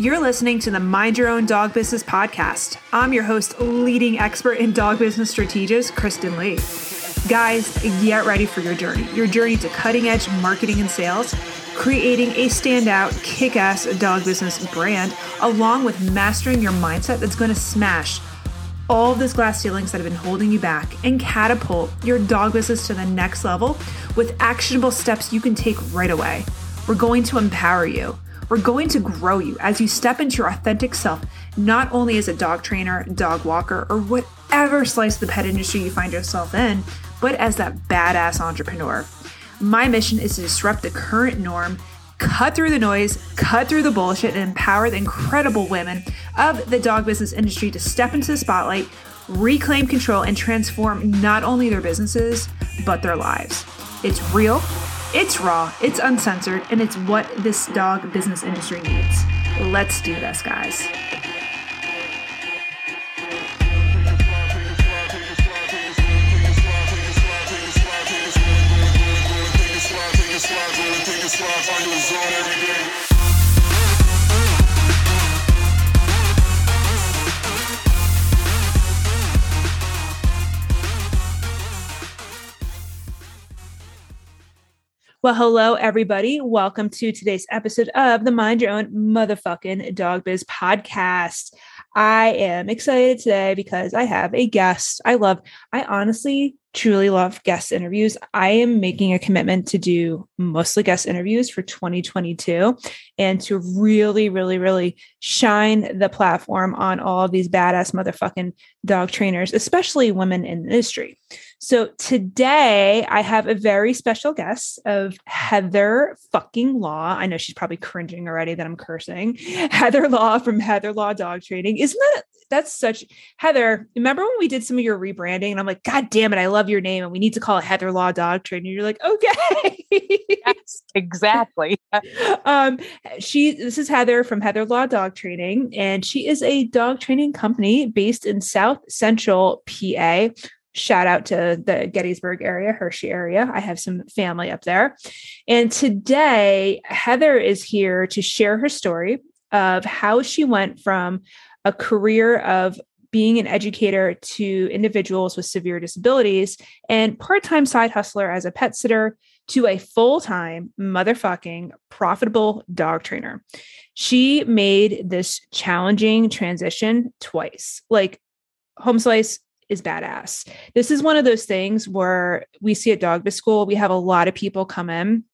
You're listening to the Mind Your Own Dog Business podcast. I'm your host, leading expert in dog business strategist, Kristen Lee. Guys, get ready for your journey. Your journey to cutting edge marketing and sales, creating a standout, kick ass dog business brand, along with mastering your mindset that's going to smash all those glass ceilings that have been holding you back and catapult your dog business to the next level with actionable steps you can take right away. We're going to empower you. We're going to grow you as you step into your authentic self, not only as a dog trainer, dog walker, or whatever slice of the pet industry you find yourself in, but as that badass entrepreneur. My mission is to disrupt the current norm, cut through the noise, cut through the bullshit, and empower the incredible women of the dog business industry to step into the spotlight, reclaim control, and transform not only their businesses, but their lives. It's real it's raw, it's uncensored, and it's what this dog business industry needs. Let's do this, guys. Well, hello, everybody. Welcome to today's episode of the Mind Your Own Motherfucking Dog Biz podcast. I am excited today because I have a guest. I love, I honestly truly love guest interviews. I am making a commitment to do mostly guest interviews for 2022 and to really, really, really shine the platform on all these badass motherfucking dog trainers, especially women in the industry. So today I have a very special guest of Heather fucking Law. I know she's probably cringing already that I'm cursing. Heather Law from Heather Law Dog Training. Isn't that that's such Heather? Remember when we did some of your rebranding and I'm like, God damn it, I love your name and we need to call it Heather Law Dog Training. You're like, okay. yes, exactly. um, she this is Heather from Heather Law Dog Training, and she is a dog training company based in South Central PA shout out to the Gettysburg area, Hershey area. I have some family up there. And today, Heather is here to share her story of how she went from a career of being an educator to individuals with severe disabilities and part time side hustler as a pet sitter to a full time motherfucking profitable dog trainer. She made this challenging transition twice. Like, home slice is badass. This is one of those things where we see at dog school, we have a lot of people come in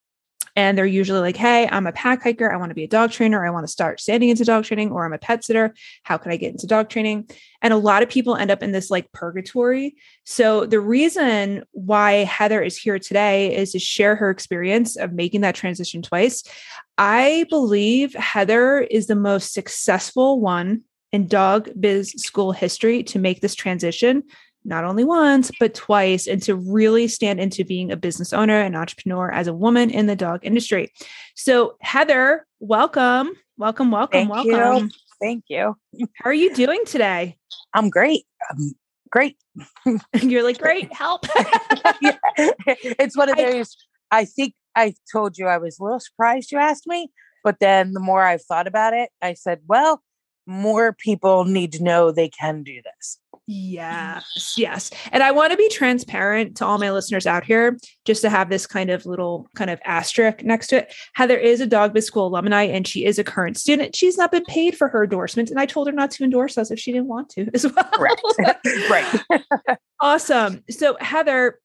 and they're usually like, Hey, I'm a pack hiker. I want to be a dog trainer. I want to start standing into dog training, or I'm a pet sitter. How can I get into dog training? And a lot of people end up in this like purgatory. So, the reason why Heather is here today is to share her experience of making that transition twice. I believe Heather is the most successful one in dog biz school history to make this transition not only once but twice and to really stand into being a business owner and entrepreneur as a woman in the dog industry so heather welcome welcome welcome Thank welcome you. Thank you. how are you doing today I'm great. I'm great. you're like great help yeah. It's one of I- those. I think I told you I was a little surprised you asked me, but then the more I've thought about it, I said, well, more people need to know they can do this. Yes, yes. And I want to be transparent to all my listeners out here, just to have this kind of little kind of asterisk next to it. Heather is a dog biz school alumni and she is a current student. She's not been paid for her endorsement, and I told her not to endorse us if she didn't want to as well. Correct. right. awesome. So, Heather,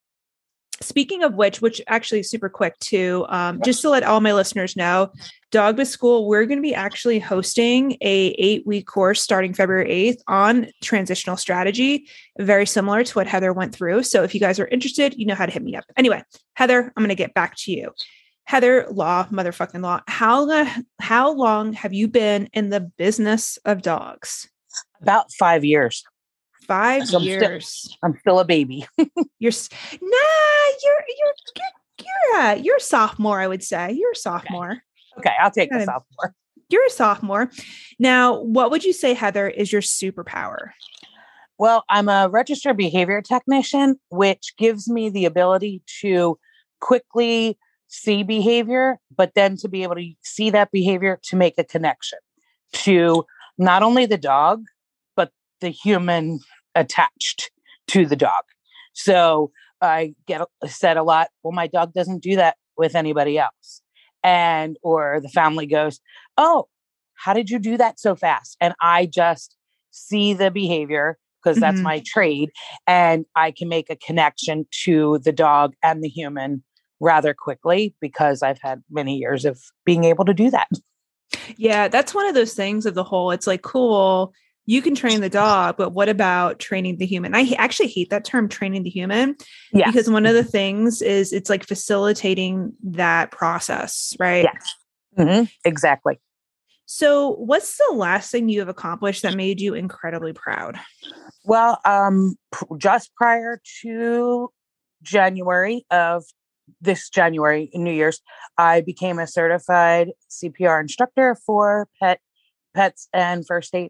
speaking of which, which actually is super quick too, um, just to let all my listeners know, Dog Biz School, we're going to be actually hosting a eight week course starting February 8th on transitional strategy, very similar to what Heather went through. So if you guys are interested, you know how to hit me up. Anyway, Heather, I'm going to get back to you. Heather Law, motherfucking law. How the how long have you been in the business of dogs? About five years. 5 So I'm still- years. I'm still a baby. You're nah, you're you're you're you're a, you're a sophomore, I would say. You're a sophomore. Okay, I'll take the sophomore. You're a sophomore. Now, what would you say, Heather, is your superpower? Well, I'm a registered behavior technician, which gives me the ability to quickly see behavior, but then to be able to see that behavior to make a connection. to not only the dog, but the human attached to the dog. So I get said a lot, well, my dog doesn't do that with anybody else. And, or the family goes, oh, how did you do that so fast? And I just see the behavior because mm-hmm. that's my trade. And I can make a connection to the dog and the human rather quickly because I've had many years of being able to do that. Yeah, that's one of those things of the whole. It's like, cool, you can train the dog, but what about training the human? I actually hate that term, training the human, yeah. because one of the things is it's like facilitating that process, right? Yes, mm-hmm. exactly. So, what's the last thing you have accomplished that made you incredibly proud? Well, um, just prior to January of this January, New Year's, I became a certified CPR instructor for pet pets and first aid.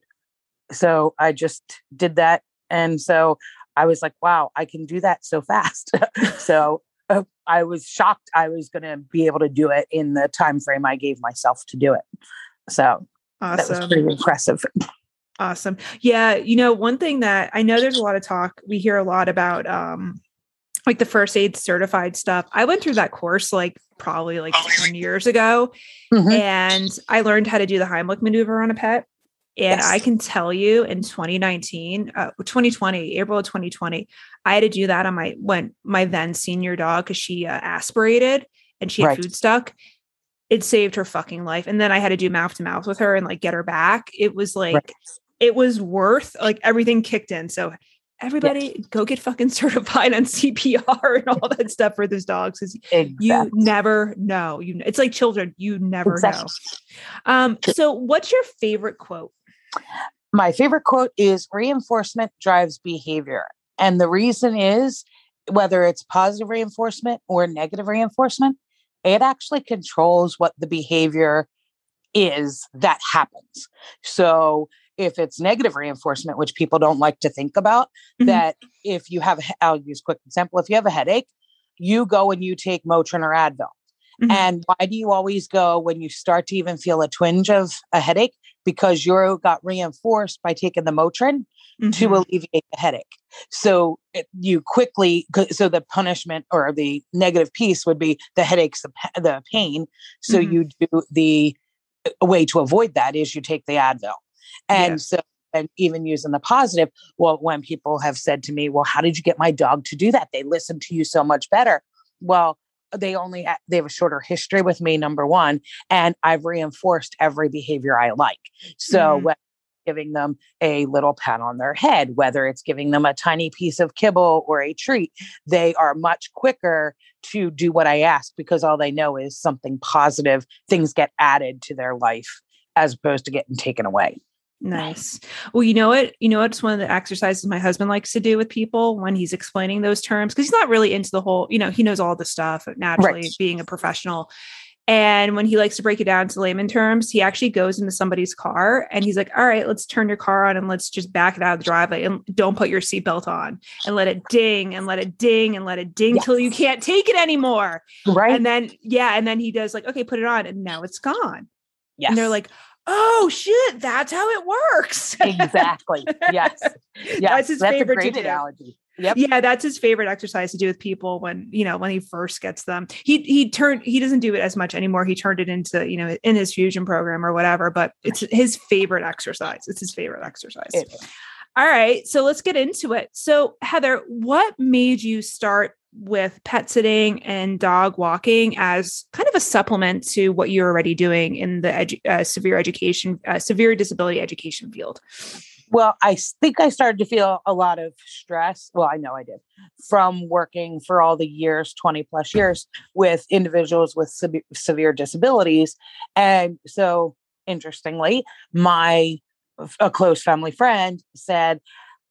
So I just did that, and so I was like, "Wow, I can do that so fast." so uh, I was shocked I was going to be able to do it in the time frame I gave myself to do it. So awesome. that was pretty impressive. Awesome. Yeah. You know, one thing that I know there's a lot of talk, we hear a lot about um like the first aid certified stuff. I went through that course like probably like 10 years ago. Mm-hmm. And I learned how to do the Heimlich maneuver on a pet. And yes. I can tell you in 2019, uh, 2020, April of 2020, I had to do that on my when my then senior dog because she uh, aspirated and she had right. food stuck it saved her fucking life. And then I had to do mouth to mouth with her and like get her back. It was like, right. it was worth like everything kicked in. So everybody yes. go get fucking certified on CPR and all that stuff for those dogs because exactly. you never know. You it's like children, you never exactly. know. Um, so what's your favorite quote? My favorite quote is reinforcement drives behavior. And the reason is whether it's positive reinforcement or negative reinforcement, it actually controls what the behavior is that happens. So if it's negative reinforcement, which people don't like to think about, mm-hmm. that if you have, I'll use quick example, if you have a headache, you go and you take Motrin or Advil. Mm-hmm. And why do you always go when you start to even feel a twinge of a headache? Because you got reinforced by taking the Motrin mm-hmm. to alleviate the headache. So it, you quickly, so the punishment or the negative piece would be the headaches, the, the pain. So mm-hmm. you do the way to avoid that is you take the Advil. And so and even using the positive. Well, when people have said to me, "Well, how did you get my dog to do that? They listen to you so much better." Well, they only they have a shorter history with me number one and i've reinforced every behavior i like so mm giving them a little pat on their head, whether it's giving them a tiny piece of kibble or a treat, they are much quicker to do what I ask because all they know is something positive, things get added to their life as opposed to getting taken away. Nice. Well, you know what? You know what's one of the exercises my husband likes to do with people when he's explaining those terms because he's not really into the whole, you know, he knows all the stuff naturally right. being a professional. And when he likes to break it down to layman terms, he actually goes into somebody's car and he's like, All right, let's turn your car on and let's just back it out of the driveway and don't put your seatbelt on and let it ding and let it ding and let it ding yes. till you can't take it anymore. Right. And then, yeah. And then he does like, Okay, put it on. And now it's gone. Yes. And they're like, Oh shit, that's how it works. exactly. Yes. yes. That's his that's favorite a great analogy. Yep. Yeah, that's his favorite exercise to do with people when, you know, when he first gets them. He he turned he doesn't do it as much anymore. He turned it into, you know, in his fusion program or whatever, but it's his favorite exercise. It's his favorite exercise. All right, so let's get into it. So, Heather, what made you start with pet sitting and dog walking as kind of a supplement to what you're already doing in the edu- uh, severe education, uh, severe disability education field? Well, I think I started to feel a lot of stress. Well, I know I did from working for all the years, 20 plus years, with individuals with se- severe disabilities. And so, interestingly, my a close family friend said,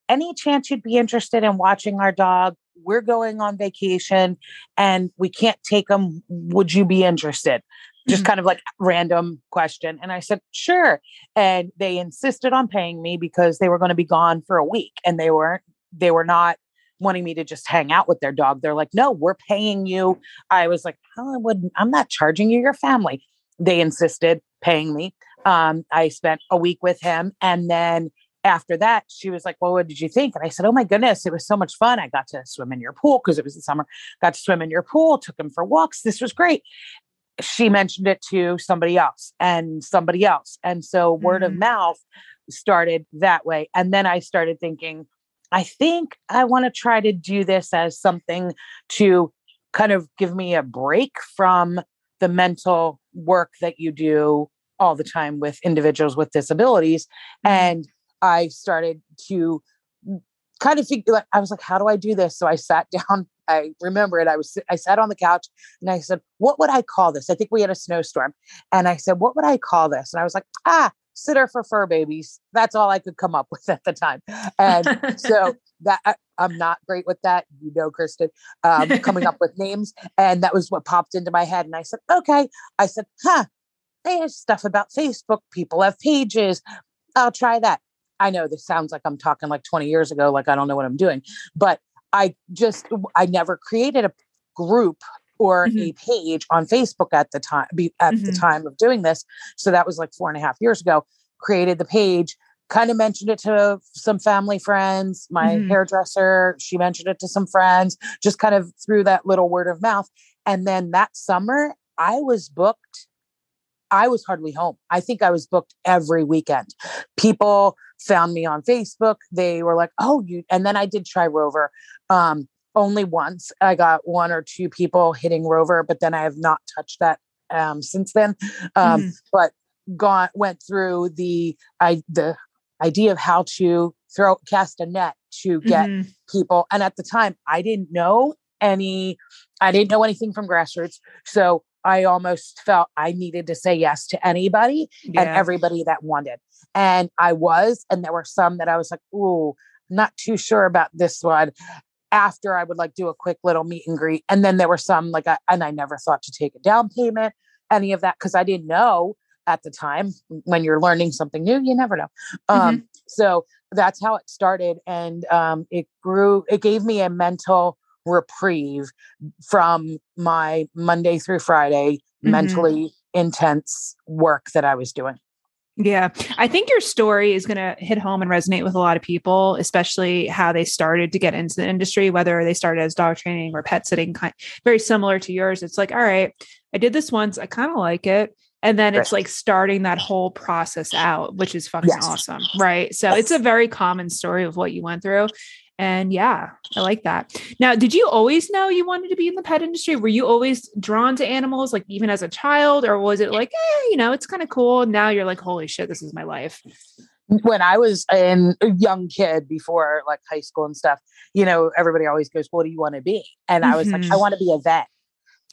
Any chance you'd be interested in watching our dog? We're going on vacation and we can't take them. Would you be interested? just mm-hmm. kind of like random question. And I said, sure. And they insisted on paying me because they were going to be gone for a week and they weren't, they were not wanting me to just hang out with their dog. They're like, no, we're paying you. I was like, oh, I wouldn't, I'm not charging you your family. They insisted paying me. Um, I spent a week with him. And then after that, she was like, Well, what did you think? And I said, Oh my goodness, it was so much fun. I got to swim in your pool because it was the summer, got to swim in your pool, took him for walks. This was great. She mentioned it to somebody else and somebody else. And so word of Mhm. mouth started that way. And then I started thinking, I think I want to try to do this as something to kind of give me a break from the mental work that you do all the time with individuals with disabilities. And I started to kind of figure like I was like, how do I do this? So I sat down. I remember it. I was I sat on the couch and I said, what would I call this? I think we had a snowstorm. And I said, what would I call this? And I was like, ah, sitter for fur babies. That's all I could come up with at the time. And so that I, I'm not great with that, you know, Kristen, um, coming up with names, and that was what popped into my head. And I said, okay. I said, huh, there's stuff about Facebook. People have pages. I'll try that. I know this sounds like I'm talking like 20 years ago, like I don't know what I'm doing, but I just I never created a group or a Mhm. page on Facebook at the time be, at the Mhm. time of doing this. So that was like four and a half years ago. Created the page, kind of mentioned it to some family friends, my Mhm. hairdresser, she mentioned it to some friends, just kind of through that little word of mouth. And then that summer, I was booked. I was hardly home. I think I was booked every weekend. People found me on Facebook. They were like, "Oh, you." And then I did try Rover. Um, only once. I got one or two people hitting Rover, but then I have not touched that um, since then. Um, Mhm. But gone went through the I the idea of how to throw cast a net to get Mhm. people. And at the time, I didn't know any, I didn't know anything from grassroots. So I almost felt I needed to say yes to anybody and everybody that wanted. And I was, and there were some that I was like, ooh, not too sure about this one. After I would like do a quick little meet and greet. And then there were some like, I, and I never thought to take a down payment, any of that, because I didn't know at the time when you're learning something new, you never know. Um, so that's how it started. And um, it grew, it gave me a mental reprieve from my Monday through Friday Mhm. mentally intense work that I was doing. Yeah. I think your story is going to hit home and resonate with a lot of people, especially how they started to get into the industry, whether they started as dog training or pet sitting, kind very similar to yours. It's like, all right, I did this once, I kind of like it. And then it's like starting that whole process out, which is fucking Yes. awesome. Right. So it's a very common story of what you went through. And yeah, I like that. Now, did you always know you wanted to be in the pet industry? Were you always drawn to animals, like even as a child, or was it like, eh, you know, it's kind of cool? Now you're like, holy shit, this is my life. When I was an, a young kid before like high school and stuff, you know, everybody always goes, What do you want to be? And I was like, I Mhm. want to be a vet.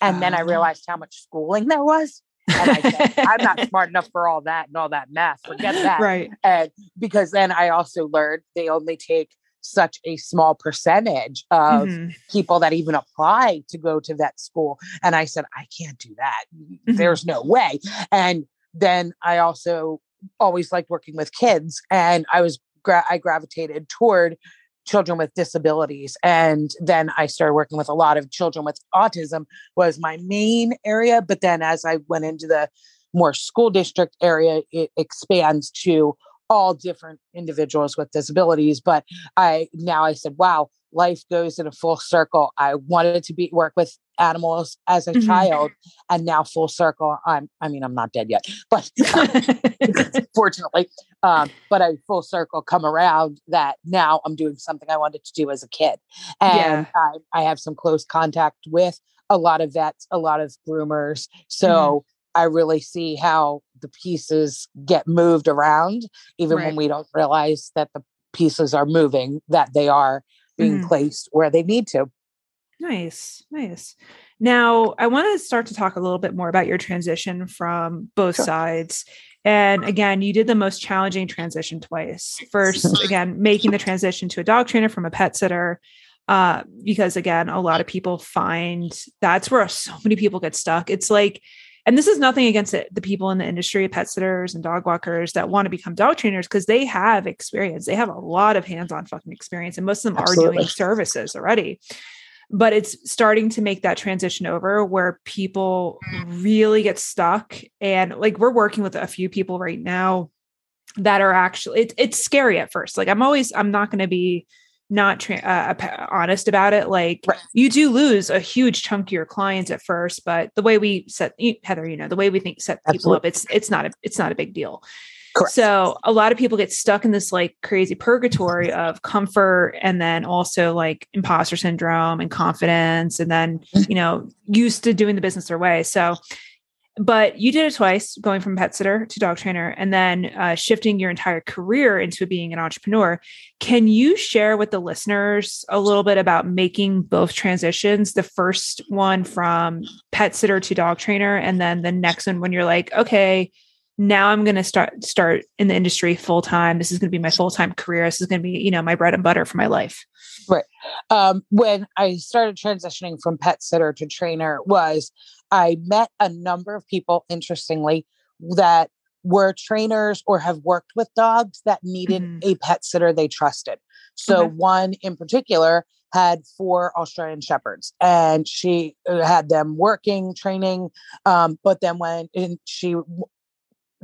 And then I Ah. realized how much schooling there was. And I said, I'm not smart enough for all that and all that math. Forget that. right. and because then I also learned they only take such a small percentage of Mhm. people that even apply to go to vet school. And I said, I can't do that. Mhm. There's no way. And then I also always liked working with kids, and I was gra- I gravitated toward children with disabilities and then i started working with a lot of children with autism was my main area but then as i went into the more school district area it expands to all different individuals with disabilities but i now i said wow life goes in a full circle i wanted to be work with animals as a Mhm. child and now full circle i'm i mean i'm not dead yet but fortunately um, but I full circle come around that now I'm doing something I wanted to do as a kid. And Yeah. I, I have some close contact with a lot of vets, a lot of groomers. So I really see how the pieces get moved around, even when we don't realize that the pieces are moving, that they are being Mhm. placed where they need to. Nice, nice. Now, I want to start to talk a little bit more about your transition from both Sure. sides. And again, you did the most challenging transition twice. First, again, making the transition to a dog trainer from a pet sitter. Uh, because again, a lot of people find that's where so many people get stuck. It's like, and this is nothing against it, the people in the industry, pet sitters and dog walkers that want to become dog trainers because they have experience. They have a lot of hands-on fucking experience, and most of them are doing services already. But it's starting to make that transition over where people really get stuck and like we're working with a few people right now that are actually it, it's scary at first. Like i'm always i'm not going to be not tra- uh, honest about it like right. you do lose a huge chunk of your clients at first but the way we set heather you know the way we think set people Absolutely. up it's it's not a it's not a big deal Correct. So a lot of people get stuck in this like crazy purgatory of comfort and then also like imposter syndrome and confidence and then, mm-hmm. you know, used to doing the business their way. So but you did it twice going from pet sitter to dog trainer and then uh, shifting your entire career into being an entrepreneur. Can you share with the listeners a little bit about making both transitions the first one from pet sitter to dog trainer and then the next one when you're like okay now i'm going to start start in the industry full time this is going to be my full time career this is going to be you know my bread and butter for my life right um, when i started transitioning from pet sitter to trainer was I met a number of people, interestingly, that were trainers or have worked with dogs that needed mm-hmm. a pet sitter they trusted. So, one in particular had four Australian Shepherds and she uh, had them working, training. Um, but then when she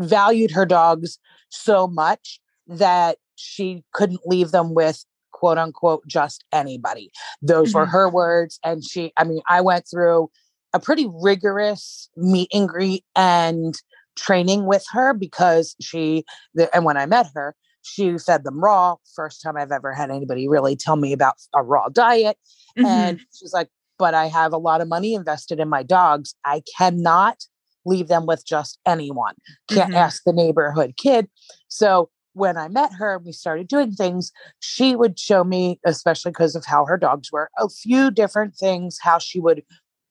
valued her dogs so much that she couldn't leave them with quote unquote just anybody. Those mm-hmm. were her words. And she, I mean, I went through a pretty rigorous meet and greet and training with her because she the, and when I met her, she fed them raw. First time I've ever had anybody really tell me about a raw diet. Mm-hmm. And she's like, but I have a lot of money invested in my dogs. I cannot leave them with just anyone. Can't mm-hmm. ask the neighborhood kid. So when I met her and we started doing things, she would show me, especially because of how her dogs were, a few different things, how she would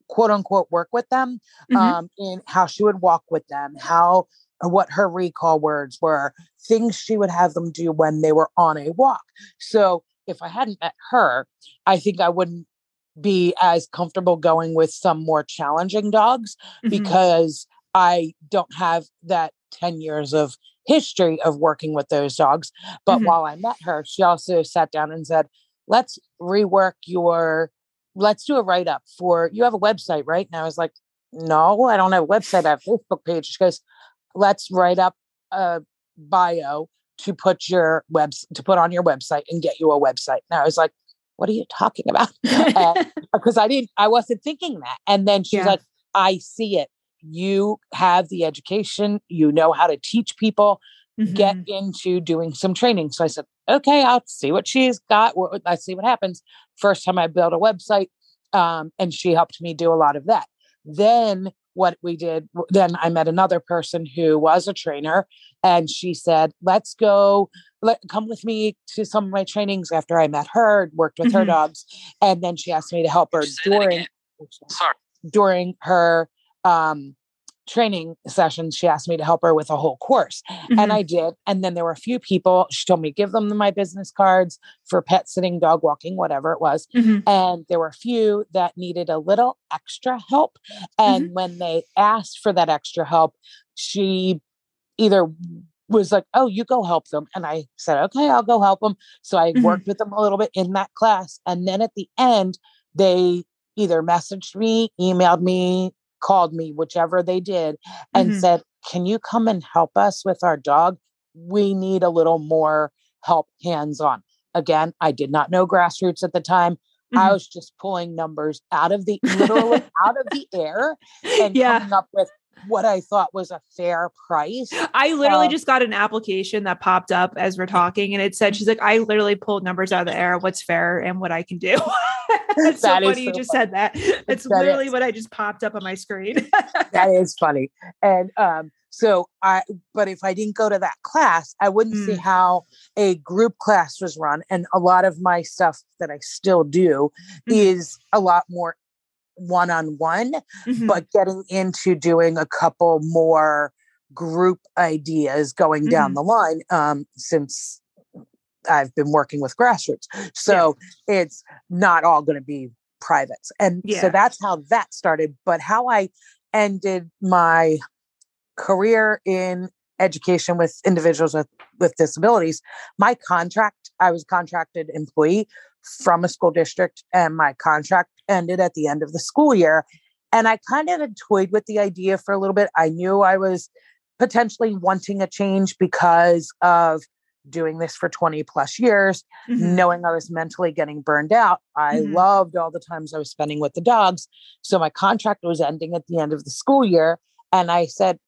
quote unquote work with them mm-hmm. um, in how she would walk with them, how what her recall words were, things she would have them do when they were on a walk. So if I hadn't met her, I think I wouldn't be as comfortable going with some more challenging dogs mm-hmm. because I don't have that 10 years of history of working with those dogs. But mm-hmm. while I met her, she also sat down and said, let's rework your let's do a write up for you have a website, right? And I was like, no, I don't have a website. I have a Facebook page. She goes, let's write up a bio to put your webs to put on your website and get you a website. And I was like, what are you talking about? Because I didn't, I wasn't thinking that. And then she's yeah. like, I see it. You have the education, you know how to teach people, mm-hmm. get into doing some training. So I said, okay, I'll see what she's got. Let's see what happens. First time I built a website, um, and she helped me do a lot of that. Then what we did, then I met another person who was a trainer, and she said, "Let's go." Let, come with me to some of my trainings after I met her, worked with mm-hmm. her dogs. And then she asked me to help her during, Sorry. during her um, training sessions, she asked me to help her with a whole course. Mm-hmm. And I did. And then there were a few people, she told me give them my business cards for pet sitting, dog walking, whatever it was. Mm-hmm. And there were a few that needed a little extra help. And mm-hmm. when they asked for that extra help, she either was like, oh, you go help them. And I said, okay, I'll go help them. So I mm-hmm. worked with them a little bit in that class. And then at the end, they either messaged me, emailed me, called me, whichever they did, and mm-hmm. said, Can you come and help us with our dog? We need a little more help hands on. Again, I did not know grassroots at the time. Mm-hmm. I was just pulling numbers out of the literally out of the air and yeah. coming up with what I thought was a fair price. I literally um, just got an application that popped up as we're talking, and it said, She's like, I literally pulled numbers out of the air, what's fair and what I can do. That's so funny so you just funny. said that. It's that literally is. what I just popped up on my screen. that is funny. And um, so I, but if I didn't go to that class, I wouldn't mm. see how a group class was run. And a lot of my stuff that I still do mm. is a lot more one on one, but getting into doing a couple more group ideas going mm-hmm. down the line um, since I've been working with grassroots. So yeah. it's not all going to be privates. And yeah. so that's how that started. But how I ended my career in education with individuals with, with disabilities, my contract, I was contracted employee, from a school district and my contract ended at the end of the school year. And I kind of had toyed with the idea for a little bit. I knew I was potentially wanting a change because of doing this for 20 plus years, mm-hmm. knowing I was mentally getting burned out. I mm-hmm. loved all the times I was spending with the dogs. So my contract was ending at the end of the school year. And I said,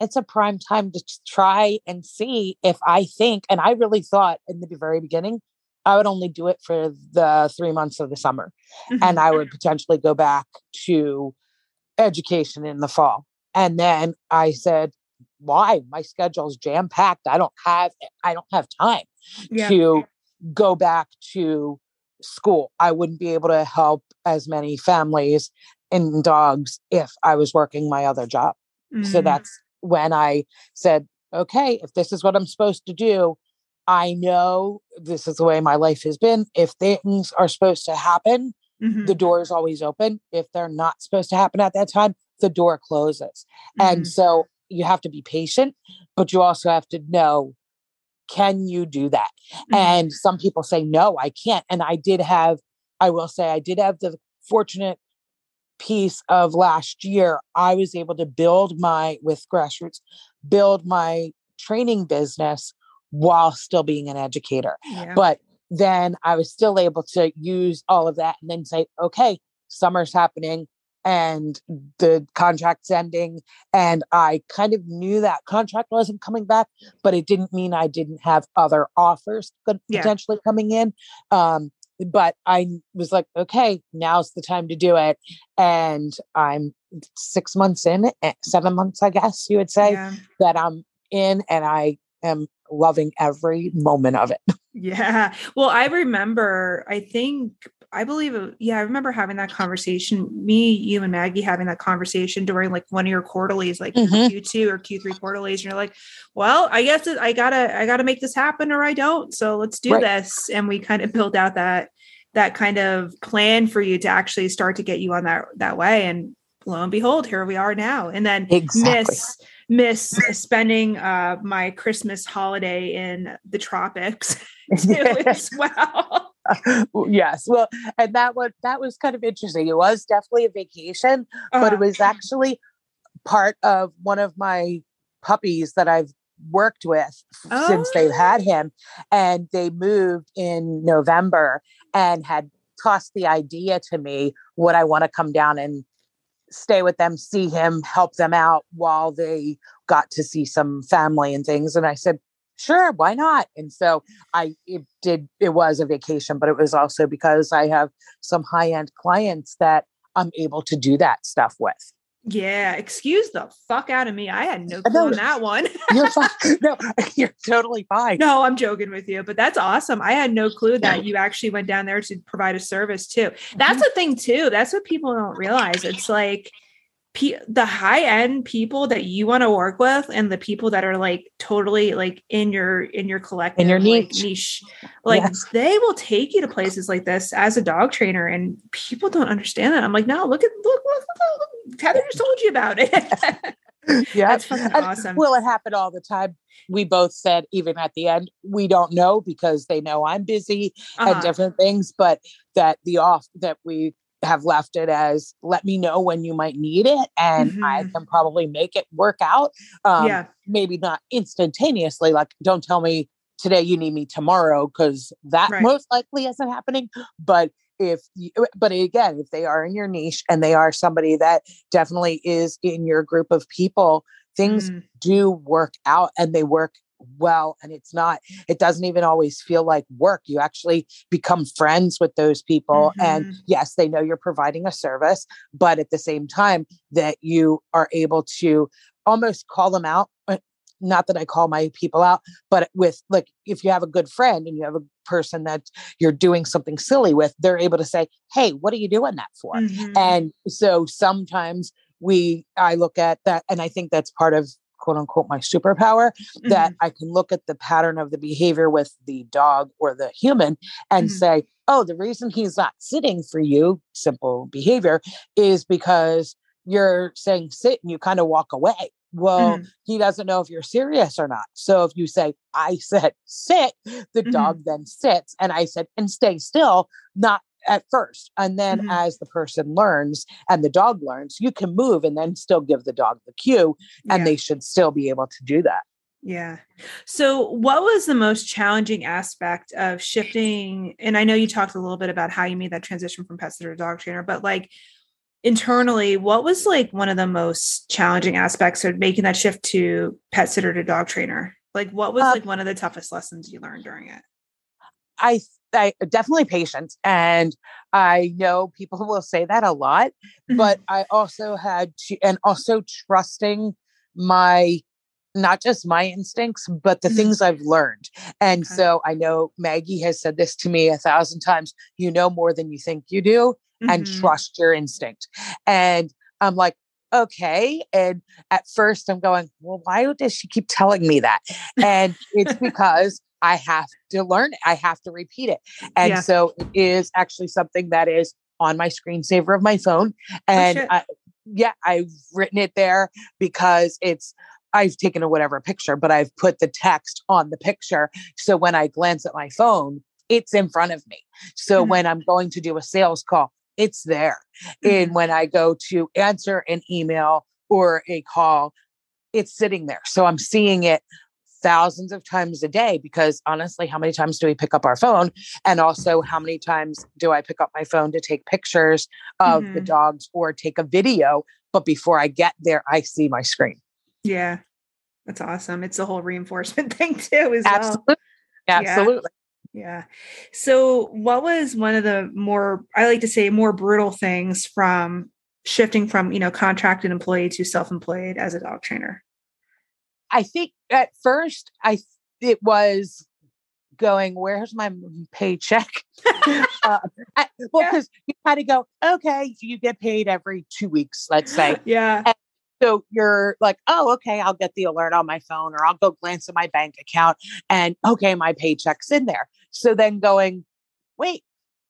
it's a prime time to try and see if I think, and I really thought in the very beginning, I would only do it for the three months of the summer. Mm-hmm. And I would potentially go back to education in the fall. And then I said, why? My schedule's jam packed. I don't have I don't have time yeah. to go back to school. I wouldn't be able to help as many families and dogs if I was working my other job. Mm-hmm. So that's when I said, okay, if this is what I'm supposed to do, I know this is the way my life has been. If things are supposed to happen, mm-hmm. the door is always open. If they're not supposed to happen at that time, the door closes. Mm-hmm. And so you have to be patient, but you also have to know can you do that? Mm-hmm. And some people say, no, I can't. And I did have, I will say, I did have the fortunate piece of last year. I was able to build my, with grassroots, build my training business while still being an educator. Yeah. But then I was still able to use all of that and then say, okay, summer's happening and the contract's ending. And I kind of knew that contract wasn't coming back, but it didn't mean I didn't have other offers yeah. potentially coming in. Um, but I was like, okay, now's the time to do it. And I'm six months in, eh, seven months, I guess you would say, yeah. that I'm in and I am loving every moment of it. Yeah. Well, I remember, I think I believe, yeah, I remember having that conversation. Me, you, and Maggie having that conversation during like one of your quarterlies, like mm-hmm. Q2 or Q3 quarterlies. And you're like, well, I guess I gotta, I gotta make this happen or I don't. So let's do right. this. And we kind of built out that, that kind of plan for you to actually start to get you on that, that way. And lo and behold, here we are now. And then exactly. miss, miss spending uh, my Christmas holiday in the tropics too as well. yes. Well, and that was that was kind of interesting. It was definitely a vacation, uh-huh. but it uh-huh. was actually part of one of my puppies that I've worked with oh. since they've had him. And they moved in November and had tossed the idea to me would I want to come down and stay with them, see him, help them out while they got to see some family and things. And I said, sure, why not? And so I it did, it was a vacation, but it was also because I have some high end clients that I'm able to do that stuff with. Yeah, excuse the fuck out of me. I had no clue no, on that one. you're fine. No, you're totally fine. No, I'm joking with you, but that's awesome. I had no clue that you actually went down there to provide a service too. That's mm-hmm. the thing too. That's what people don't realize. It's like the high end people that you want to work with and the people that are like totally like in your in your collective in your niche, like, niche. like they will take you to places like this as a dog trainer and people don't understand that. I'm like no look at look look, look, look. heather just told you about it. Yeah. That's fucking awesome. well it happened all the time? We both said even at the end we don't know because they know i'm busy uh-huh. and different things but that the off that we have left it as let me know when you might need it and mm-hmm. I can probably make it work out. Um, yeah. Maybe not instantaneously, like don't tell me today you need me tomorrow because that right. most likely isn't happening. But if you, uh, but again, if they are in your niche and they are somebody that definitely is in your group of people, things mm. do work out and they work well and it's not it doesn't even always feel like work you actually become friends with those people mm-hmm. and yes they know you're providing a service but at the same time that you are able to almost call them out uh, not that I call my people out, but with like if you have a good friend and you have a person that you're doing something silly with, they're able to say, Hey, what are you doing that for? Mm-hmm. And so sometimes we I look at that and I think that's part of quote unquote my superpower mm-hmm. that I can look at the pattern of the behavior with the dog or the human and mm-hmm. say, oh, the reason he's not sitting for you, simple behavior, is because you're saying sit and you kind of walk away. Well, mm. he doesn't know if you're serious or not. So if you say, I said sit, the mm-hmm. dog then sits. And I said, and stay still, not at first. And then mm-hmm. as the person learns and the dog learns, you can move and then still give the dog the cue. And yeah. they should still be able to do that. Yeah. So, what was the most challenging aspect of shifting? And I know you talked a little bit about how you made that transition from pet sitter to dog trainer, but like internally, what was like one of the most challenging aspects of making that shift to pet sitter to dog trainer? Like, what was uh, like one of the toughest lessons you learned during it? I, I definitely patience, and I know people will say that a lot, mm-hmm. but I also had to, and also trusting my not just my instincts, but the mm-hmm. things I've learned. And okay. so I know Maggie has said this to me a thousand times you know more than you think you do, mm-hmm. and trust your instinct. And I'm like, okay. And at first I'm going, well, why does she keep telling me that? And it's because I have to learn it, I have to repeat it. And yeah. so it is actually something that is on my screensaver of my phone. And oh, I, yeah, I've written it there because it's I've taken a whatever picture, but I've put the text on the picture. So when I glance at my phone, it's in front of me. So mm-hmm. when I'm going to do a sales call, it's there. Mm-hmm. And when I go to answer an email or a call, it's sitting there. So I'm seeing it thousands of times a day because honestly, how many times do we pick up our phone? And also, how many times do I pick up my phone to take pictures of mm-hmm. the dogs or take a video? But before I get there, I see my screen. Yeah. That's awesome. It's the whole reinforcement thing too, as Absolutely. well. Absolutely. Yeah. yeah. So what was one of the more I like to say more brutal things from shifting from, you know, contracted employee to self-employed as a dog trainer? I think at first I it was going, where's my paycheck? uh, I, well, because yeah. you had to go, okay, you get paid every two weeks, let's say. Yeah. And so you're like, oh, okay, I'll get the alert on my phone or I'll go glance at my bank account and okay, my paycheck's in there. So then going, wait,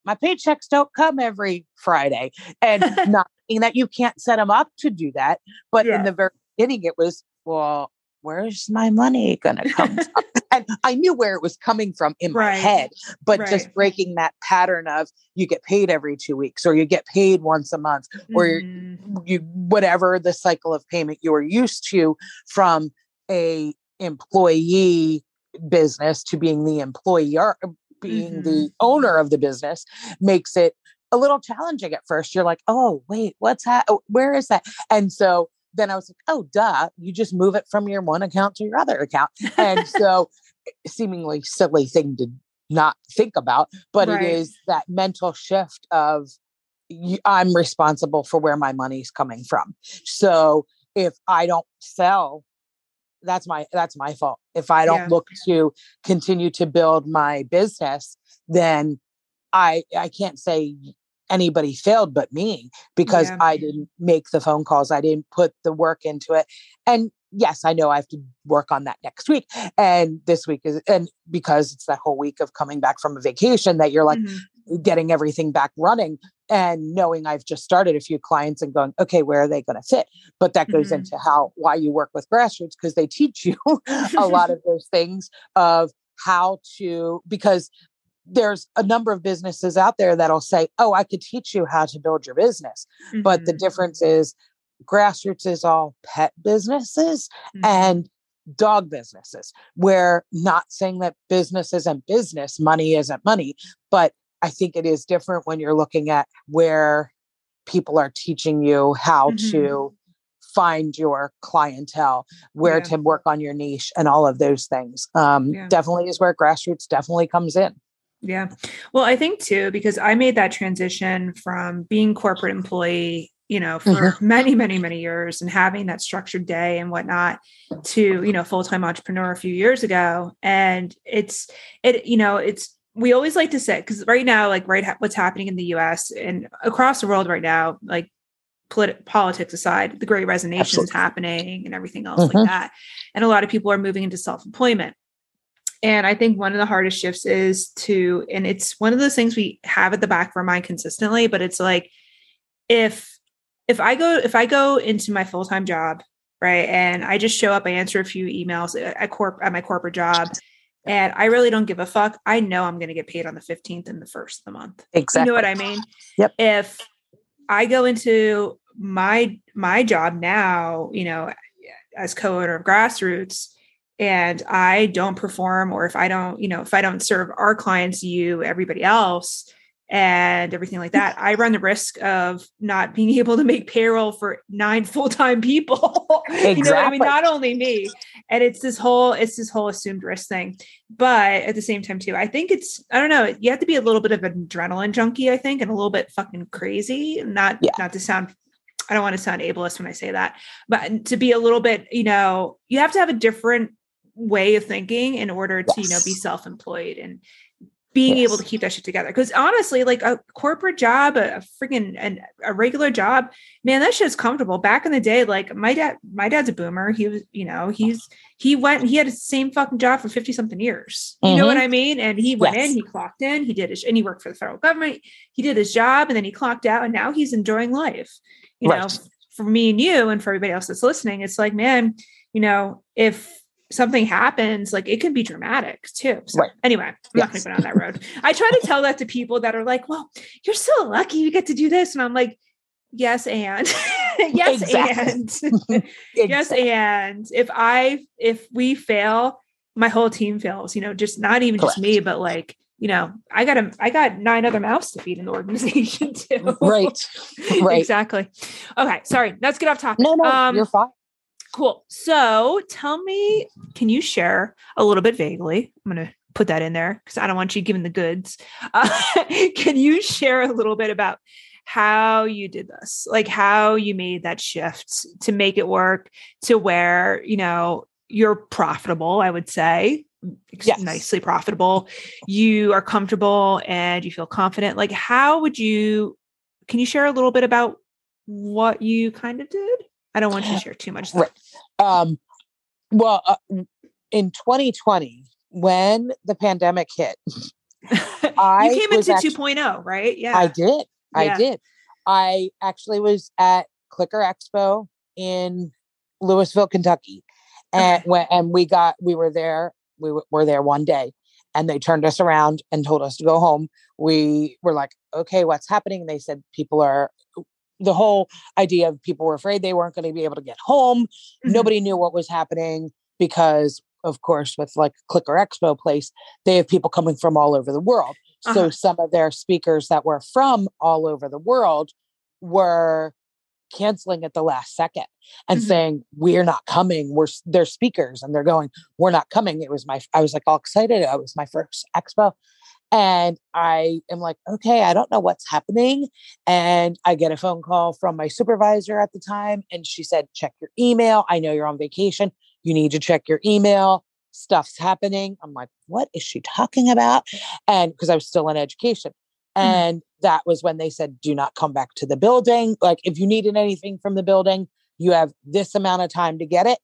my paychecks don't come every Friday. And not that you can't set them up to do that. But yeah. in the very beginning, it was, well, where's my money going to come from? and I knew where it was coming from in my head, but right. just breaking that pattern of you get paid every two weeks or you get paid once a month or mm-hmm. you, whatever the cycle of payment you are used to from a employee business to being the employer, being mm-hmm. the owner of the business makes it a little challenging at first. You're like, oh, wait, what's that? Where is that? And so then I was like, oh, duh, you just move it from your one account to your other account. And so, eh, seemingly silly thing to not think about, but right. it is that mental shift of I'm responsible for where my money's coming from. So if I don't sell, that's my that's my fault. If I don't yeah. look to continue to build my business, then I I can't say anybody failed but me because yeah. I didn't make the phone calls. I didn't put the work into it. And yes, I know I have to work on that next week. And this week is, and because it's that whole week of coming back from a vacation that you're like mm-hmm. getting everything back running and knowing I've just started a few clients and going, okay, where are they going to fit? But that goes mm-hmm. into how, why you work with grassroots because they teach you a lot of those things of how to, because there's a number of businesses out there that'll say, Oh, I could teach you how to build your business. Mm-hmm. But the mm-hmm. difference is grassroots is all pet businesses mm-hmm. and dog businesses. We're not saying that business isn't business, money isn't money, but I think it is different when you're looking at where people are teaching you how mm-hmm. to find your clientele, where yeah. to work on your niche, and all of those things. Um, yeah. Definitely is where grassroots definitely comes in. Yeah. Well, I think too, because I made that transition from being corporate employee, you know, for mm-hmm. many, many, many years and having that structured day and whatnot to, you know, full-time entrepreneur a few years ago. And it's, it, you know, it's, we always like to say, because right now, like right, what's happening in the US and across the world right now, like polit- politics aside, the great resignation is happening and everything else mm-hmm. like that. And a lot of people are moving into self-employment. And I think one of the hardest shifts is to, and it's one of those things we have at the back of our mind consistently, but it's like if if I go if I go into my full-time job right? And I just show up, I answer a few emails at corp at my corporate job, and I really don't give a fuck. I know I'm going to get paid on the 15th and the first of the month. Exactly. You know what I mean? Yep. If I go into my my job now, you know, as co-owner of Grassroots, and I don't perform, or if I don't, you know, if I don't serve our clients, you, everybody else, and everything like that, I run the risk of not being able to make payroll for nine full-time people. Exactly. you know I mean? Not only me. And it's this whole, it's this whole assumed risk thing. But at the same time, too, I think it's, I don't know, you have to be a little bit of an adrenaline junkie, I think, and a little bit fucking crazy. Not Yeah. not to sound I don't want to sound ableist when I say that, but to be a little bit, you know, you have to have a different way of thinking in order to, you know, be self-employed and being able to keep that shit together. Because honestly, like a corporate job, a, a freaking an, a regular job, man, that shit's comfortable. Back in the day, like my dad, my dad's a boomer. He was, you know, he's he went, he had the same fucking job for 50 something years. You know what mm-hmm. I mean? And he went Yes. in, he clocked in, he did his, and he worked for the federal government. He did his job and then he clocked out and now he's enjoying life. You know, for me and you and for everybody else that's listening, it's like, man, you know, if something happens, like it can be dramatic too. So Right. anyway, I'm not gonna go down that road. I try to tell that to people that are like, well, you're so lucky you get to do this. And I'm like, yes, and yes, Exactly. and yes, and if I if we fail, my whole team fails, you know, just not even just me, but like, you know, I got a I got nine other mouths to feed in the organization too. Right. Right. exactly. Okay, sorry. Let's get off topic. No, no, Um, you're fine. Cool. So tell me, can you share a little bit vaguely? I'm going to put that in there because I don't want you giving the goods. Uh, can you share a little bit about how you did this? Like how you made that shift to make it work to where, you know, you're profitable, I would say. Yes. Nicely profitable. You are comfortable and you feel confident. Like, how would you? Can you share a little bit about what you kind of did? I don't want you to share too much. Right. Um, well, uh, in 2020, when the pandemic hit, I you came into actu- 2.0, right? Yeah. I did. I Yeah. did. I actually was at Clicker Expo in Louisville, Kentucky, and when and we got we were there. We w- were there one day, and they turned us around and told us to go home. We were like, "Okay, what's happening?" And they said people are. The whole idea of people were afraid they weren't going to be able to get home. Mhm. Nobody knew what was happening because, of course, with like Clicker Expo place, they have people coming from all over the world. Uh-huh. So some of their speakers that were from all over the world were canceling at the last second and Mhm. saying we're not coming we're they're speakers and they're going we're not coming it was my i was like all excited it was my first expo and i am like okay i don't know what's happening and i get a phone call from my supervisor at the time and she said check your email i know you're on vacation you need to check your email stuff's happening. I'm like what is she talking about? and because i was still in education Mhm. and that was when they said do not come back to the building like if you needed anything from the building you have this amount of time to get it.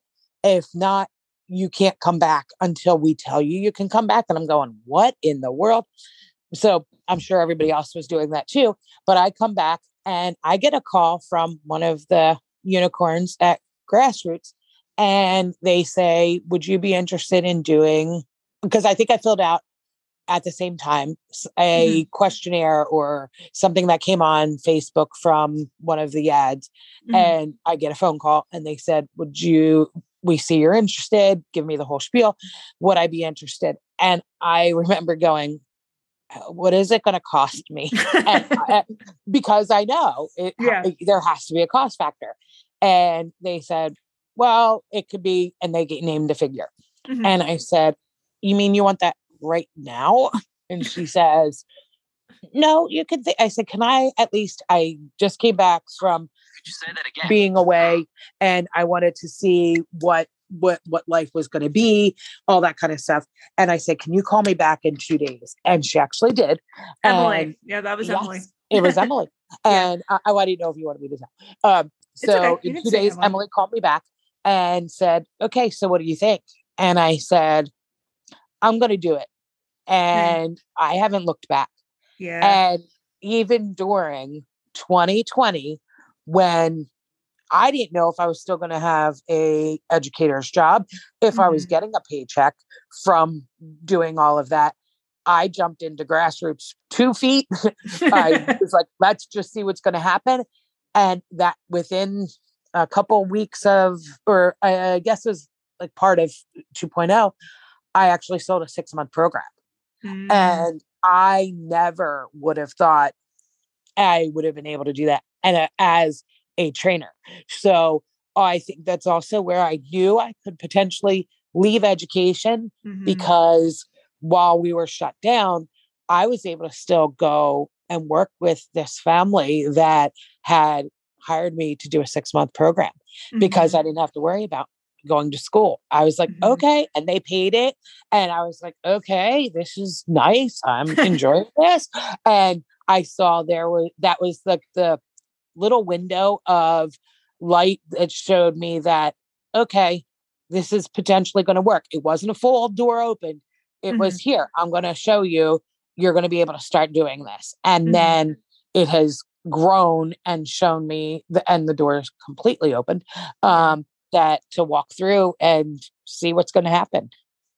If not you can't come back until we tell you you can come back. And i'm going what in the world? So i'm sure everybody else was doing that too but i come back and i get a call from one of the unicorns at grassroots and they say would you be interested in doing because i think i filled out at the same time a questionnaire or something that came on facebook from one of the ads Mhm. and I get a phone call and they said, Would you, we see you're interested, give me the whole spiel. Would I be interested? And I remember going, "Uh, What is it going to cost me? and I- because I know it, Yeah. there has to be a cost factor. And they said, Well, it could be, and they get named a figure. Mhm. And I said, You mean you want that right now? And she says, No, you could. Th-. I said, Can I at least? I just came back from Just say that again. being away and I wanted to see what what what life was going to be, all that kind of stuff. And I said, "Can you call me back in 2 days?" And she actually did. Emily. And yeah, that was yes, Emily. it was Emily. Yeah. And I, I do you know if you wanted me to tell? Um so okay. In 2 days Emily. Emily called me back and said, "Okay, so what do you think?" And I said, "I'm going to do it." And I haven't looked back. Yeah. And even during 2020, when I didn't know if I was still going to have a educator's job, if I was Mhm. getting a paycheck from doing all of that. I jumped into grassroots two feet. I was like, let's just see what's going to happen. And that within a couple weeks of, or I guess it was like part of 2.0, I actually sold a six month program. Mm. And I never would have thought I would have been able to do that and uh, as a trainer. So I think that's also where I knew I could potentially leave education Mhm. because while we were shut down, I was able to still go and work with this family that had hired me to do a six month program because Mhm. I didn't have to worry about going to school. I was like, Mhm. okay. And they paid it. And I was like, okay, this is nice. I'm enjoying this. And I saw there was that was like the little window of light that showed me that, okay, this is potentially going to work. It wasn't a full door open. It was here. I'm going to show you. You're going to be able to start doing this. And Mhm. then it has grown and shown me the and the door is completely open um that to walk through and see what's going to happen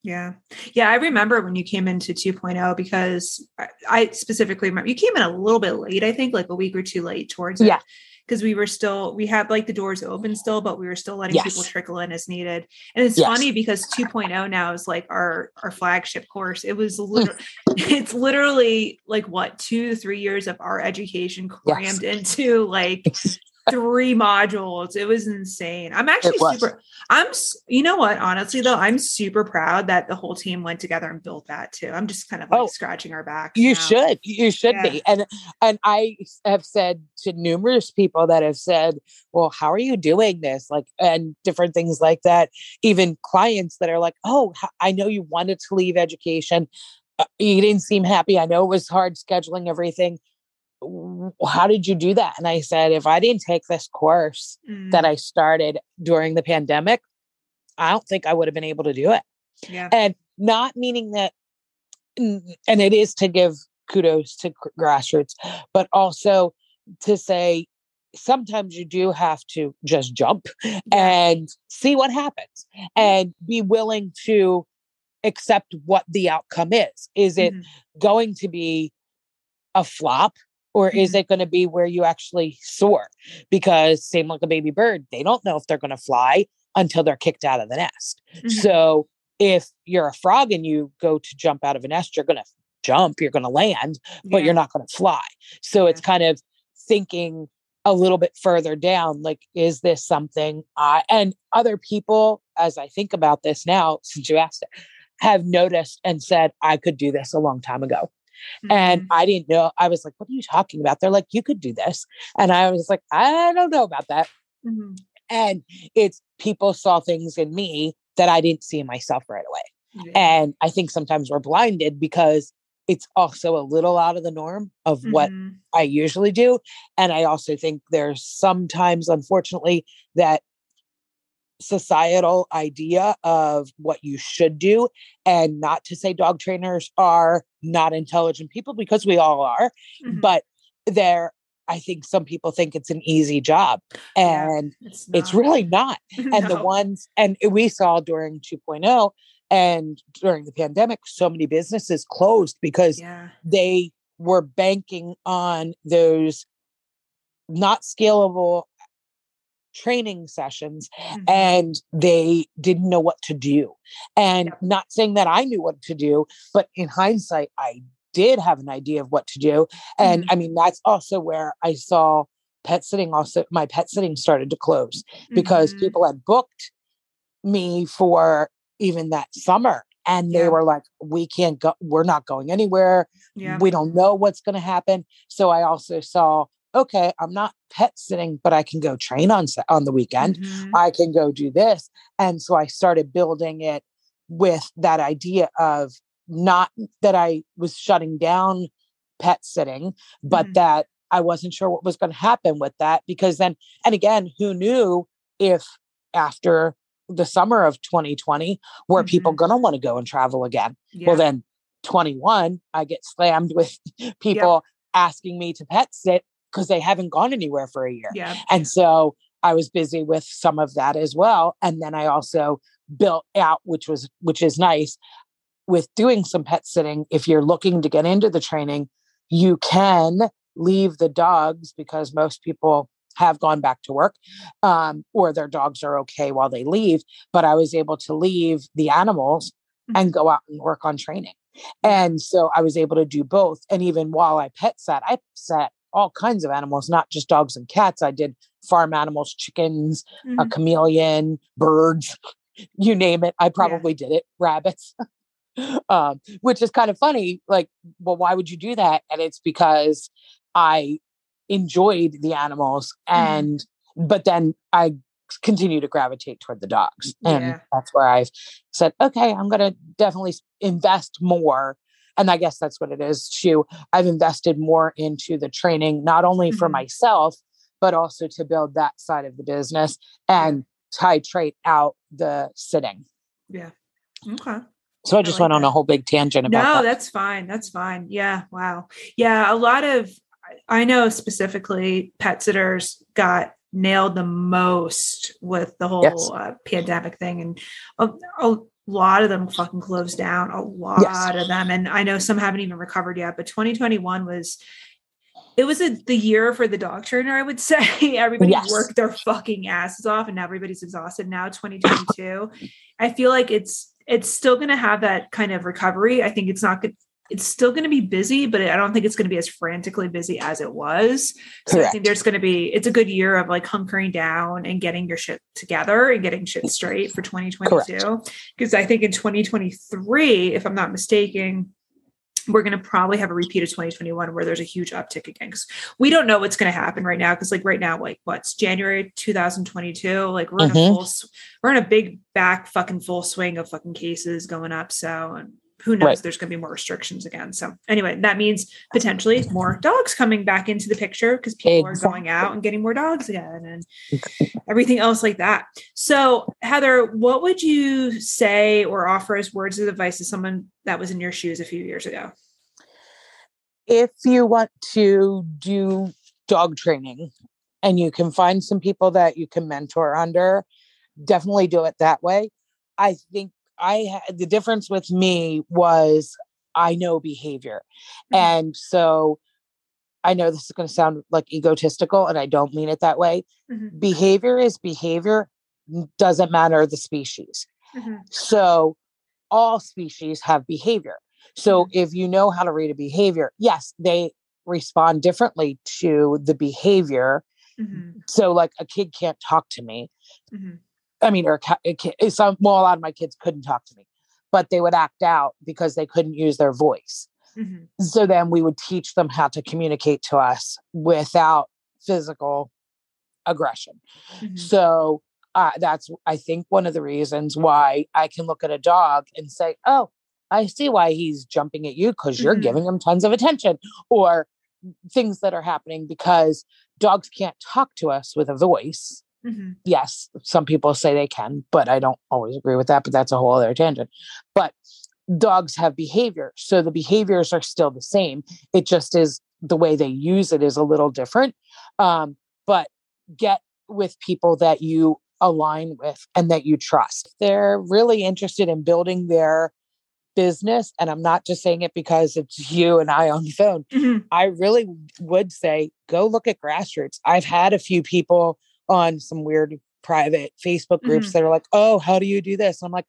Yeah. Yeah. I remember when you came into 2.0 because I, specifically remember you came in a little bit late, I think, like a week or two late towards it. Yeah. Because we were still, we had like the doors open still, but we were still letting people trickle in as needed. And it's Yes. funny because 2.0 now is like our our flagship course. It was mm. literally, it's literally like what two to three years of our education Yes. crammed into like three modules. It was insane. I'm actually super. I'm. You know what? Honestly, though, I'm super proud that the whole team went together and built that too. I'm just kind of like Oh, scratching our backs. you now. should you should Yeah. be and and i have said to numerous people that have said well how are you doing this like and different things like that even clients that are like oh I know you wanted to leave education uh, you didn't seem happy i know it was hard scheduling everything how did you do that? And i said if i didn't take this course that Mm, i started during the pandemic i don't think i would have been able to do it. Yeah. and not meaning that and it is to give kudos to grassroots but also to say sometimes you do have to just jump and see what happens and be willing to accept what the outcome is. Is it Mhm. going to be a flop or is Mhm. it going to be where you actually soar because same like a baby bird they don't know if they're going to fly until they're kicked out of the nest Mhm. so if you're a frog and you go to jump out of a nest, you're going to jump, you're going to land, but Yeah. you're not going to fly. So it's kind of thinking a little bit further down like, is this something I, and other people, as I think about this now, since you asked it, have noticed and said, I could do this a long time ago. And Mhm. I didn't know. I was like, what are you talking about? They're like, you could do this. And I was like, I don't know about that. Mhm. And it's people saw things in me that I didn't see in myself right away. Yeah. And I think sometimes we're blinded because it's also a little out of the norm of what Mhm. I usually do. And I also think there's sometimes, unfortunately, that societal idea of what you should do. And not to say dog trainers are not intelligent people because we all are, Mhm. but they're, I think some people think it's an easy job. Yeah, And it's, it's really not and the ones and we saw during 2.0 and during the pandemic so many businesses closed because Yeah. they were banking on those not scalable training sessions Mhm. and they didn't know what to do and not saying that i knew what to do but in hindsight i did have an idea of what to do and Mhm. i mean that's also where i saw pet sitting also my pet sitting started to close because Mhm. people had booked me for even that summer and they Yeah. were like we can't go we're not going anywhere Yeah. we don't know what's going to happen so i also saw okay i'm not pet sitting but i can go train on on the weekend Mhm. i can go do this and so i started building it with that idea of not that i was shutting down pet sitting but Mhm. that i wasn't sure what was going to happen with that because then and again who knew if after the summer of 2020 were people Mhm. going to want to go and travel again Yeah. well then 21 i get slammed with people asking me to pet sit because they haven't gone anywhere for a year yeah. and so I was busy with some of that as well. And then I also built out, which was which is nice, with doing some pet sitting. If you're looking to get into the training, you can leave the dogs because most people have gone back to work um, or their dogs are okay while they leave. But I was able to leave the animals mm-hmm. and go out and work on training. And so I was able to do both. And even while I pet sat, I sat all kinds of animals, not just dogs and cats. I did farm animals, chickens, mm-hmm. a chameleon, birds, you name it. I probably yeah. did it, rabbits. um, which is kind of funny. Like, well, why would you do that? And it's because I enjoyed the animals mm-hmm. and mm-hmm. but then I continue to gravitate toward the dogs. And yeah. that's where I've said, okay, I'm gonna definitely invest more. And I guess that's what it is too. I've invested more into the training, not only mm-hmm. for myself, but also to build that side of the business and titrate out the sitting. Yeah. Okay. So I just I like went that. on a whole big tangent about no, that. that's fine. That's fine. Yeah. Wow. Yeah. A lot of I know specifically pet sitters got nailed the most with the whole yes. uh, pandemic thing, and a, a, lot of them fucking closed down. A lot yes. of them, and I know some haven't even recovered yet. But 2021 was it was a, the year for the dog trainer, I would say. Everybody yes. worked their fucking asses off and everybody's exhausted now, 2022. I feel like it's it's still going to have that kind of recovery. I think it's not good it's still going to be busy, but I don't think it's going to be as frantically busy as it was. So Correct. I think there's going to be, it's a good year of like hunkering down and getting your shit together and getting shit straight for 2022. Because I think in 2023, if I'm not mistaken, we're going to probably have a repeat of 2021 where there's a huge uptick again because we don't know what's going to happen right now because like right now like what's january 2022 like we're in mm-hmm. a full we're in a big back fucking full swing of fucking cases going up so and who knows? Right. there's going to be more restrictions again. So anyway that means potentially more dogs coming back into the picture because people exactly. are going out and getting more dogs again and everything else like that. So heather what would you say or offer as words of advice to someone that was in your shoes a few years ago? If you want to do dog training and you can find some people that you can mentor under definitely do it that way. I think I the difference with me was I know behavior. Mm-hmm. And so I know this is going to sound like egotistical and I don't mean it that way. Mm-hmm. Behavior is behavior, doesn't matter the species. Mm-hmm. So all species have behavior. So mm-hmm. if you know how to read a behavior, yes, they respond differently to the behavior. Mm-hmm. So like a kid can't talk to me. I mean, or some, well, a lot of my kids couldn't talk to me, but they would act out because they couldn't use their voice. Mm-hmm. So then we would teach them how to communicate to us without physical aggression. Mm-hmm. So uh, that's, I think, one of the reasons why I can look at a dog and say, oh, I see why he's jumping at you because you're mm-hmm. giving him tons of attention, or things that are happening because dogs can't talk to us with a voice. Mm-hmm. Yes, some people say they can, but I don't always agree with that. But that's a whole other tangent. But dogs have behavior. So the behaviors are still the same. It just is the way they use it is a little different. Um, but get with people that you align with and that you trust. They're really interested in building their business. And I'm not just saying it because it's you and I on the phone. Mm-hmm. I really would say go look at grassroots. I've had a few people on some weird private Facebook groups mm-hmm. that are like, oh, how do you do this? And I'm like,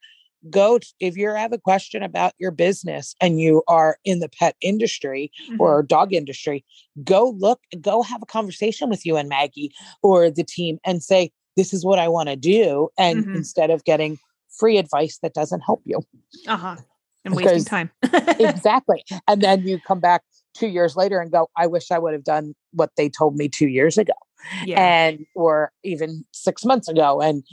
go if you have a question about your business and you are in the pet industry mm-hmm. or dog industry, go look, go have a conversation with you and Maggie or the team and say, this is what I want to do. And mm-hmm. instead of getting free advice that doesn't help you. Uh huh. And wasting time. exactly. And then you come back two years later and go, I wish I would have done what they told me two years ago yeah. and or even six months ago and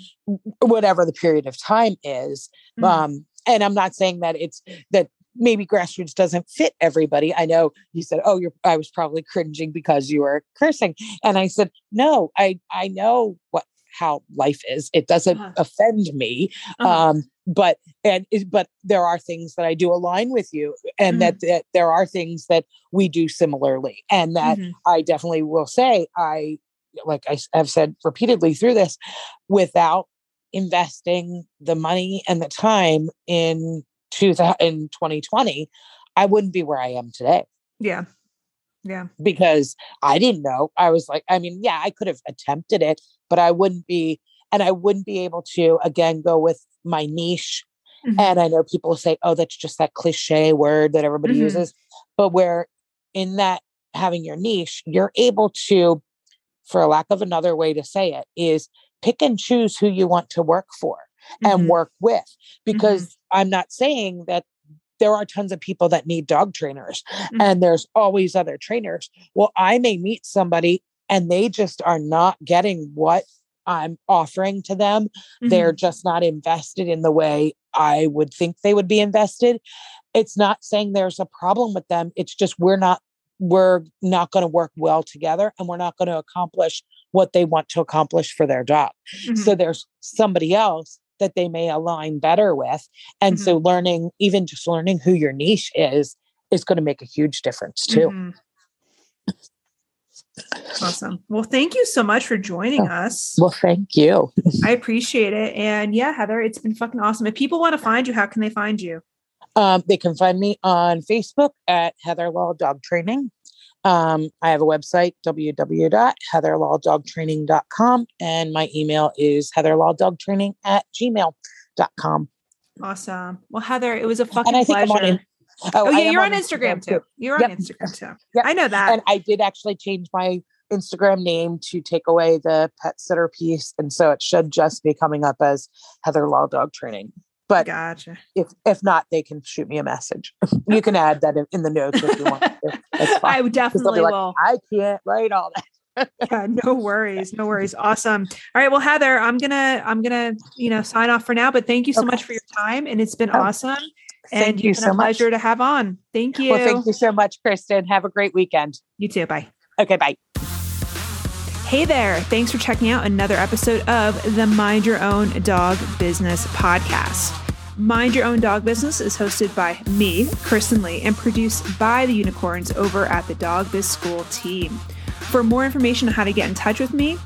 whatever the period of time is mm-hmm. um and i'm not saying that it's that maybe grassroots doesn't fit everybody i know you said oh you're i was probably cringing because you were cursing and i said no i i know what how life is it doesn't uh-huh. offend me uh-huh. um but and but there are things that i do align with you and mm-hmm. that, that there are things that we do similarly and that mm-hmm. i definitely will say i like I have said repeatedly through this, without investing the money and the time in, two, in 2020, I wouldn't be where I am today. Yeah. Yeah. Because I didn't know. I was like, I mean, yeah, I could have attempted it, but I wouldn't be, and I wouldn't be able to, again, go with my niche. Mm-hmm. And I know people say, oh, that's just that cliche word that everybody mm-hmm. uses. But where in that having your niche, you're able to, for a lack of another way to say it, is pick and choose who you want to work for mm-hmm. and work with. Mm-hmm. Because I'm not saying that there are tons of people that need dog trainers mm-hmm. and there's always other trainers. Well, I may meet somebody and they just are not getting what I'm offering to them. Mm-hmm. They're just not invested in the way I would think they would be invested. It's not saying there's a problem with them. It's just we're not we're not going to work well together and we're not going to accomplish what they want to accomplish for their dog. Mm-hmm. So there's somebody else that they may align better with. And mm-hmm. so learning, even just learning who your niche is, is going to make a huge difference too. Awesome. Well, thank you so much for joining us. Well, thank you. I appreciate it. And yeah, Heather, it's been fucking awesome. If people want to find you, how can they find you? Um, they can find me on Facebook at Heather Law Dog Training. Um, I have a website, www.heatherlawdogtraining.com, and my email is heatherlawdogtraining at gmail.com. Awesome. Well, Heather, it was a fucking pleasure. Oh, oh, yeah, you're on Instagram, Instagram too. too. You're yep. on Instagram too. Yep. I know that. And I did actually change my Instagram name to take away the pet sitter piece. And so it should just be coming up as Heather Law Dog Training. But gotcha. if if not, they can shoot me a message. you can add that in, in the notes if you want. I definitely like, will. I can't write all that. yeah, no worries, no worries. Awesome. All right, well, Heather, I'm gonna I'm gonna you know sign off for now, but thank you so okay. much for your time, and it's been oh, awesome. And you so a pleasure to have on. Thank you. Well, thank you so much, Kristen. Have a great weekend. You too. Bye. Okay, bye. Hey there. Thanks for checking out another episode of the Mind Your Own Dog Business podcast. Mind Your Own Dog Business is hosted by me, Kristen Lee, and produced by the unicorns over at the Dog Biz School team. For more information on how to get in touch with me,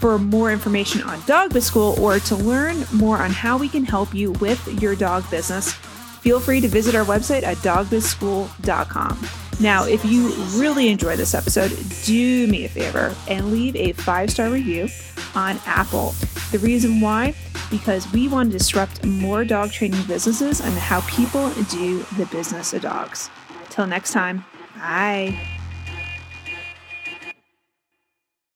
for more information on Dog Biz School, or to learn more on how we can help you with your dog business, feel free to visit our website at dogbizschool.com. Now, if you really enjoy this episode, do me a favor and leave a five star review on Apple. The reason why? Because we want to disrupt more dog training businesses and how people do the business of dogs. Till next time, bye.